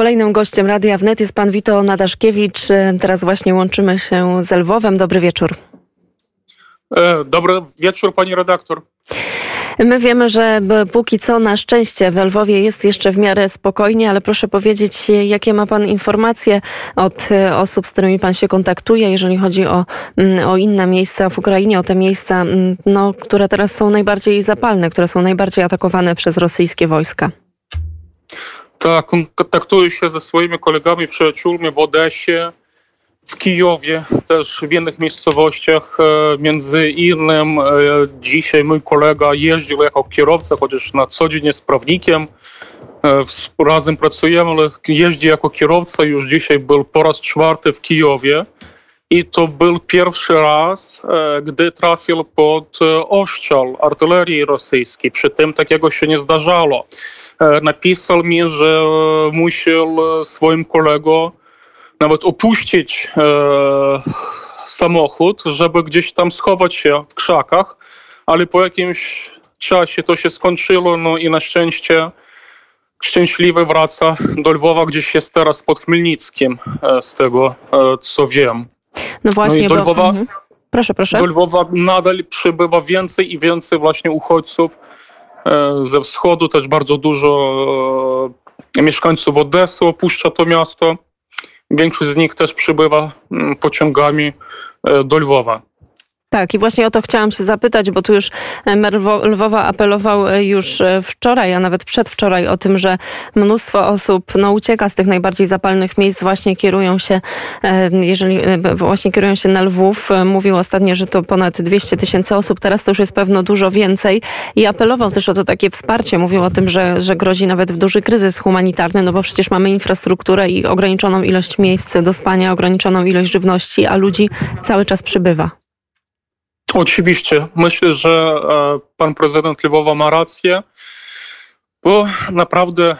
Kolejnym gościem Radia Wnet jest pan Wito Nadaszkiewicz. Teraz właśnie łączymy się z Lwowem. Dobry wieczór. E, dobry wieczór, pani redaktor. My wiemy, że póki co na szczęście w Lwowie jest jeszcze w miarę spokojnie, ale proszę powiedzieć, jakie ma Pan informacje od e, osób, z którymi Pan się kontaktuje, jeżeli chodzi o, mm, o inne miejsca w Ukrainie, o te miejsca, mm, no, które teraz są najbardziej zapalne, które są najbardziej atakowane przez rosyjskie wojska. Tak, kontaktuję się ze swoimi kolegami, przyjaciółmi w Odesie, w Kijowie, też w innych miejscowościach. E, między innym e, dzisiaj mój kolega jeździł jako kierowca, chociaż na co dzień jest prawnikiem. E, razem pracujemy, ale jeździ jako kierowca. Już dzisiaj był po raz czwarty w Kijowie. I to był pierwszy raz, gdy trafił pod oszczał artylerii rosyjskiej. Przy tym takiego się nie zdarzało. Napisał mi, że musiał swoim kolegom nawet opuścić e, samochód, żeby gdzieś tam schować się w krzakach, ale po jakimś czasie to się skończyło, no i na szczęście szczęśliwy wraca do Lwowa, gdzieś jest teraz pod Chmielnickiem, e, z tego e, co wiem. No właśnie, no do Lwowa, bo... mhm. Proszę, proszę. Do Lwowa nadal przybywa więcej i więcej właśnie uchodźców e, ze wschodu, też bardzo dużo mieszkańców Odesy opuszcza to miasto. Większość z nich też przybywa mm, pociągami e, do Lwowa. Tak, i właśnie o to chciałam się zapytać, bo tu już e, mer Lwowa apelował e, już wczoraj, a nawet przedwczoraj o tym, że mnóstwo osób no, ucieka z tych najbardziej zapalnych miejsc, właśnie kierują się, jeżeli właśnie kierują się na Lwów. Mówił ostatnio, że to ponad 200 tysięcy osób, teraz to już jest pewno dużo więcej i apelował też o to takie wsparcie. Mówił o tym, że, że grozi nawet w duży kryzys humanitarny, no bo przecież mamy infrastrukturę i ograniczoną ilość miejsc do spania, ograniczoną ilość żywności, a ludzi cały czas przybywa. Oczywiście. Myślę, że e, pan prezydent Lwowa ma rację bo naprawdę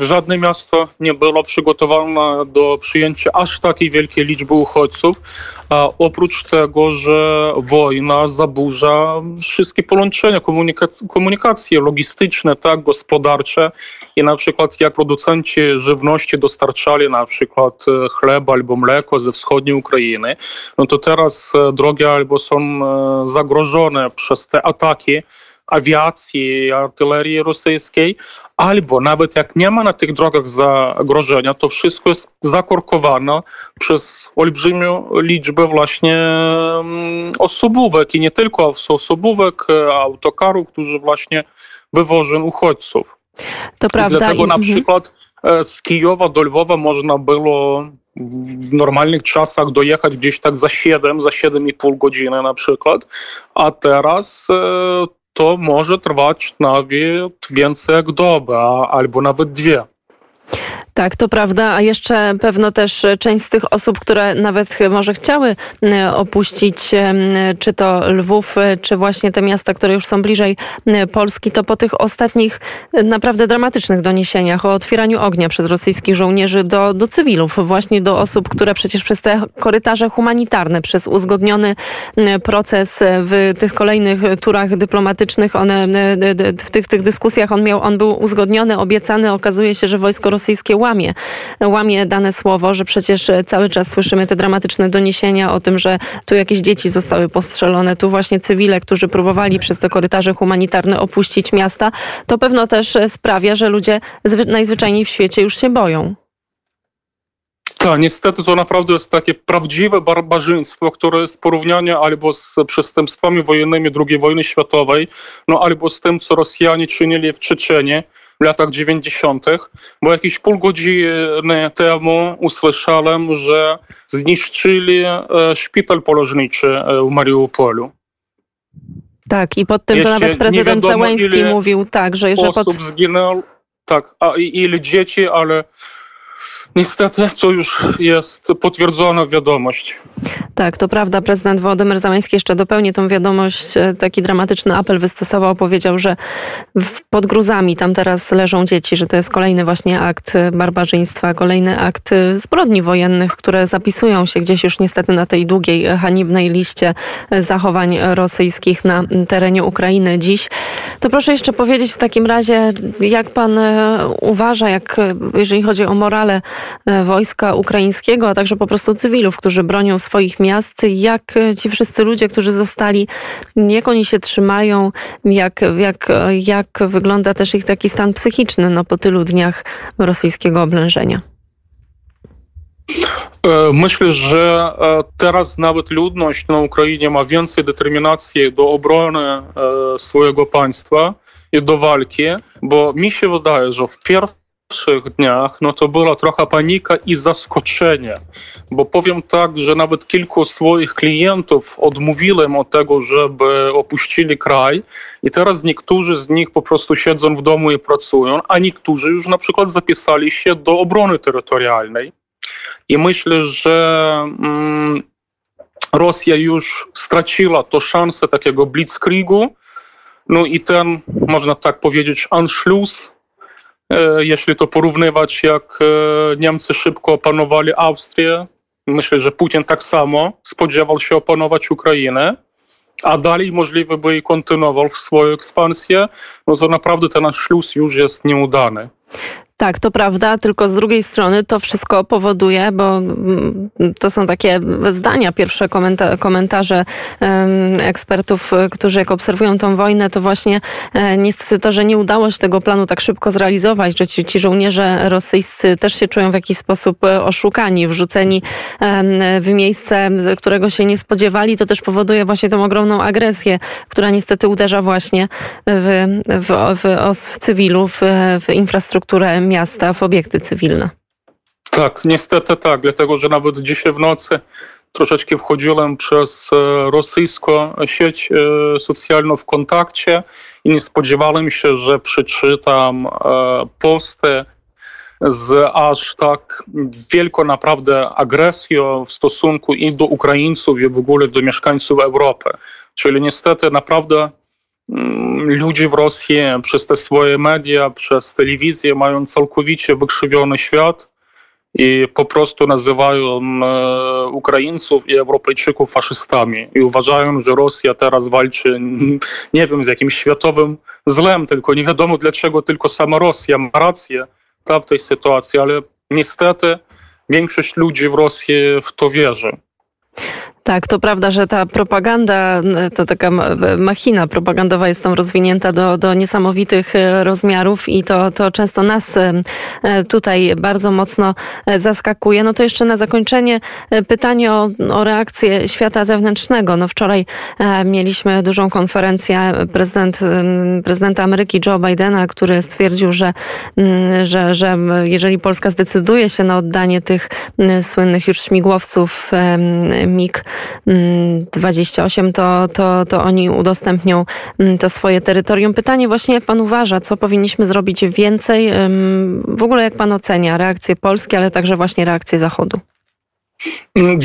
żadne miasto nie było przygotowane do przyjęcia aż takiej wielkiej liczby uchodźców. A oprócz tego, że wojna zaburza wszystkie połączenia, komunikac komunikacje logistyczne, tak, gospodarcze i na przykład jak producenci żywności dostarczali na przykład e, chleb albo mleko ze wschodniej Ukrainy, no to teraz e, drogi albo są e, zagrożone przez te ataki, awiacji, artylerii rosyjskiej, albo nawet jak nie ma na tych drogach zagrożenia, to wszystko jest zakorkowane przez olbrzymią liczbę właśnie mm, osobówek i nie tylko osobówek, autokarów, którzy właśnie wywożą uchodźców. To prawda. dlatego na mhm. przykład e, z Kijowa do Lwowa można było w normalnych czasach dojechać gdzieś tak za 7, za 7,5 godziny na przykład, a teraz e, to może trwać nawet więcej jak dobę, albo nawet dwie. Tak, to prawda, a jeszcze pewno też część z tych osób, które nawet może chciały opuścić czy to Lwów, czy właśnie te miasta, które już są bliżej Polski, to po tych ostatnich naprawdę dramatycznych doniesieniach o otwieraniu ognia przez rosyjskich żołnierzy do, do cywilów, właśnie do osób, które przecież przez te korytarze humanitarne, przez uzgodniony proces w tych kolejnych turach dyplomatycznych, one, w tych, tych dyskusjach on, miał, on był uzgodniony, obiecany, okazuje się, że wojsko rosyjskie łamie, łamie dane słowo, że przecież cały czas słyszymy te dramatyczne doniesienia o tym, że tu jakieś dzieci zostały postrzelone, tu właśnie cywile, którzy próbowali przez te korytarze humanitarne opuścić miasta, to pewno też sprawia, że ludzie najzwyczajniej w świecie już się boją. Tak, niestety to naprawdę jest takie prawdziwe barbarzyństwo, które jest porównanie albo z przestępstwami wojennymi II wojny światowej, no albo z tym, co Rosjanie czynili w Czeczeniu w latach 90., bo jakieś pół godziny temu usłyszałem, że zniszczyli e, szpital polożniczy e, w Mariupolu. Tak, i pod tym Jeszcze to nawet prezydent Zełęński mówił tak, że, że osób pod... zginęło, tak, a ile dzieci, ale Niestety to już jest potwierdzona wiadomość. Tak, to prawda. Prezydent Władimir Zamański jeszcze dopełni tą wiadomość. E, taki dramatyczny apel wystosował. Powiedział, że pod gruzami tam teraz leżą dzieci, że to jest kolejny właśnie akt barbarzyństwa, kolejny akt zbrodni wojennych, które zapisują się gdzieś już niestety na tej długiej, haniebnej liście zachowań rosyjskich na terenie Ukrainy dziś. To proszę jeszcze powiedzieć w takim razie, jak pan e, uważa, jak jeżeli chodzi o morale e, wojska ukraińskiego, a także po prostu cywilów, którzy bronią swoich miast, jak ci wszyscy ludzie, którzy zostali, jak oni się trzymają, jak, jak, jak wygląda też ich taki stan psychiczny no, po tylu dniach rosyjskiego oblężenia? E, myślę, że teraz nawet ludność na Ukrainie ma więcej determinacji do obrony swojego państwa i do walki, bo mi się wydaje, że w pierwszych dniach no to była trochę panika i zaskoczenie, bo powiem tak, że nawet kilku swoich klientów odmówiłem od tego, żeby opuścili kraj. I teraz niektórzy z nich po prostu siedzą w domu i pracują, a niektórzy już na przykład zapisali się do obrony terytorialnej. I myślę, że mm, Rosja już straciła to szansę takiego blitzkriegu, no i ten, można tak powiedzieć, Anschluss, jeśli to porównywać, jak e, Niemcy szybko opanowali Austrię, myślę, że Putin tak samo spodziewał się opanować Ukrainę, a dalej możliwe by i kontynuował swoją ekspansję, no to naprawdę ten Anschluss już jest nieudany. Tak, to prawda, tylko z drugiej strony to wszystko powoduje, bo mm, to są takie zdania, pierwsze komenta komentarze ekspertów, którzy jak obserwują tą wojnę, to właśnie e, niestety to, że nie udało się tego planu tak szybko zrealizować, że ci, ci żołnierze rosyjscy też się czują w jakiś sposób e, oszukani, wrzuceni w miejsce, którego się nie spodziewali, to też powoduje właśnie tą ogromną agresję, która niestety uderza właśnie w, w, w, w cywilów, w infrastrukturę miasta w obiekty cywilne. Tak, niestety tak, dlatego że nawet dzisiaj w nocy troszeczkę wchodziłem przez e, rosyjską sieć e, socjalną w kontakcie i nie spodziewałem się, że przeczytam e, posty z aż tak wielką naprawdę agresją w stosunku i do Ukraińców, i w ogóle do mieszkańców Europy. Czyli niestety naprawdę Mm, ludzie w Rosji przez te swoje media, przez telewizję mają całkowicie wykrzywiony świat i po prostu nazywają e, Ukraińców i Europejczyków faszystami i uważają, że Rosja teraz walczy, nie wiem, z jakimś światowym złem, tylko nie wiadomo dlaczego tylko sama Rosja ma rację ta, w tej sytuacji, ale niestety większość ludzi w Rosji w to wierzy. Tak, to prawda, że ta propaganda, to taka machina propagandowa jest tam rozwinięta do, do niesamowitych e, rozmiarów i to, to często nas e, e, tutaj bardzo mocno zaskakuje. No to jeszcze na zakończenie pytanie o, o reakcję świata zewnętrznego. No wczoraj mieliśmy dużą konferencję prezydent, prezydenta Ameryki Joe Bidena, który stwierdził, że, że, że jeżeli Polska zdecyduje się na oddanie tych słynnych już śmigłowców MiG 28, to, to, to oni udostępnią mm, to swoje terytorium. Pytanie właśnie, jak pan uważa, co powinniśmy zrobić więcej? W ogóle jak pan ocenia reakcję Polski, ale także właśnie reakcję Zachodu?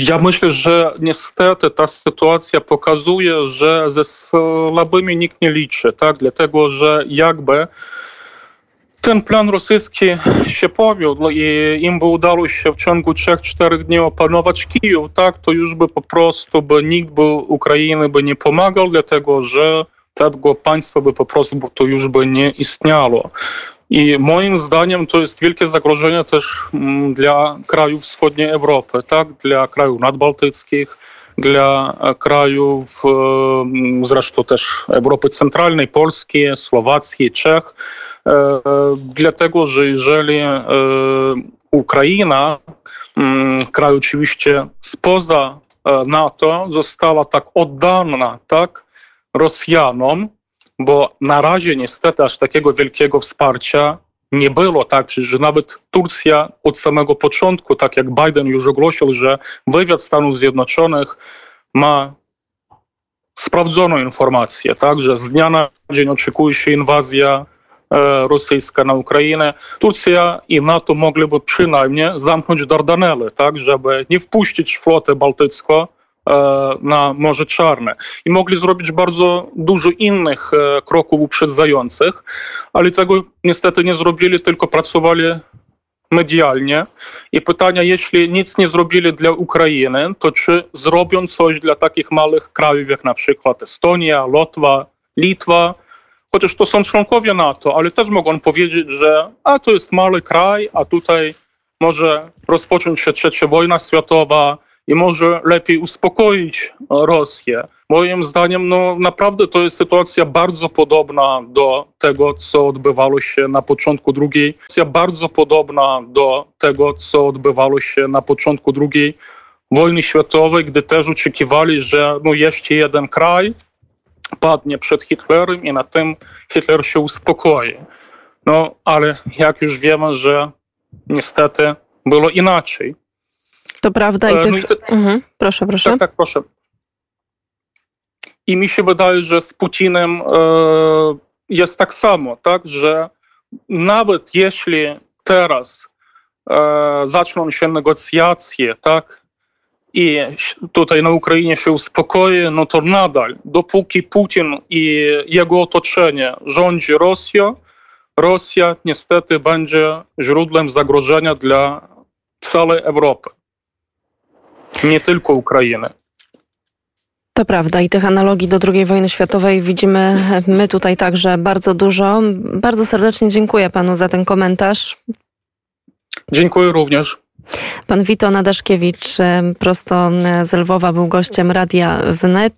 Ja myślę, że niestety ta sytuacja pokazuje, że ze słabymi nikt nie liczy, tak? Dlatego, że jakby ten plan rosyjski się powiódł i im by udało się w ciągu 3-4 dni opanować Kijów, tak, to już by po prostu by nikt by Ukrainy by nie pomagał, dlatego że tego państwa by po prostu to już by nie istniało. I moim zdaniem to jest wielkie zagrożenie też mm, dla krajów wschodniej Europy, tak, dla krajów nadbałtyckich, dla krajów mm, zresztą też Europy Centralnej, Polski, Słowacji, Czech, e, dlatego że jeżeli e, Ukraina, kraj oczywiście spoza e, NATO, została tak oddana tak, Rosjanom, bo na razie niestety aż takiego wielkiego wsparcia nie było tak, że nawet Turcja od samego początku, tak jak Biden już ogłosił, że wywiad Stanów Zjednoczonych ma sprawdzoną informację, tak, że z dnia na dzień oczekuje się inwazja rosyjska na Ukrainę, Turcja i NATO mogliby przynajmniej zamknąć Dardanelle, tak, żeby nie wpuścić flotę bałtycką na Morze Czarne. I mogli zrobić bardzo dużo innych kroków uprzedzających, ale tego niestety nie zrobili, tylko pracowali medialnie. I pytania, jeśli nic nie zrobili dla Ukrainy, to czy zrobią coś dla takich małych krajów jak na przykład Estonia, Łotwa, Litwa, chociaż to są członkowie NATO, ale też mogą powiedzieć, że a to jest mały kraj, a tutaj może rozpocząć się trzecia wojna światowa i może lepiej uspokoić Rosję. Moim zdaniem, no naprawdę to jest sytuacja bardzo podobna do tego, co odbywało się na początku drugiej, sytuacja bardzo podobna do tego, co odbywało się na początku drugiej wojny światowej, gdy też oczekiwali, że no jeszcze jeden kraj padnie przed Hitlerem i na tym Hitler się uspokoi. No, ale jak już wiemy, że niestety było inaczej. To prawda i, tych... no i te... mhm. Proszę, proszę. Tak, tak, proszę. I mi się wydaje, że z Putinem e, jest tak samo, tak, że nawet jeśli teraz e, zaczną się negocjacje, tak, i tutaj na Ukrainie się uspokoi, no to nadal, dopóki Putin i jego otoczenie rządzi Rosją, Rosja niestety będzie źródłem zagrożenia dla całej Europy, nie tylko Ukrainy. To prawda i tych analogii do II wojny światowej widzimy my tutaj także bardzo dużo. Bardzo serdecznie dziękuję panu za ten komentarz. Dziękuję również. Pan Wito Nadaszkiewicz prosto z Lwowa był gościem Radia Wnet.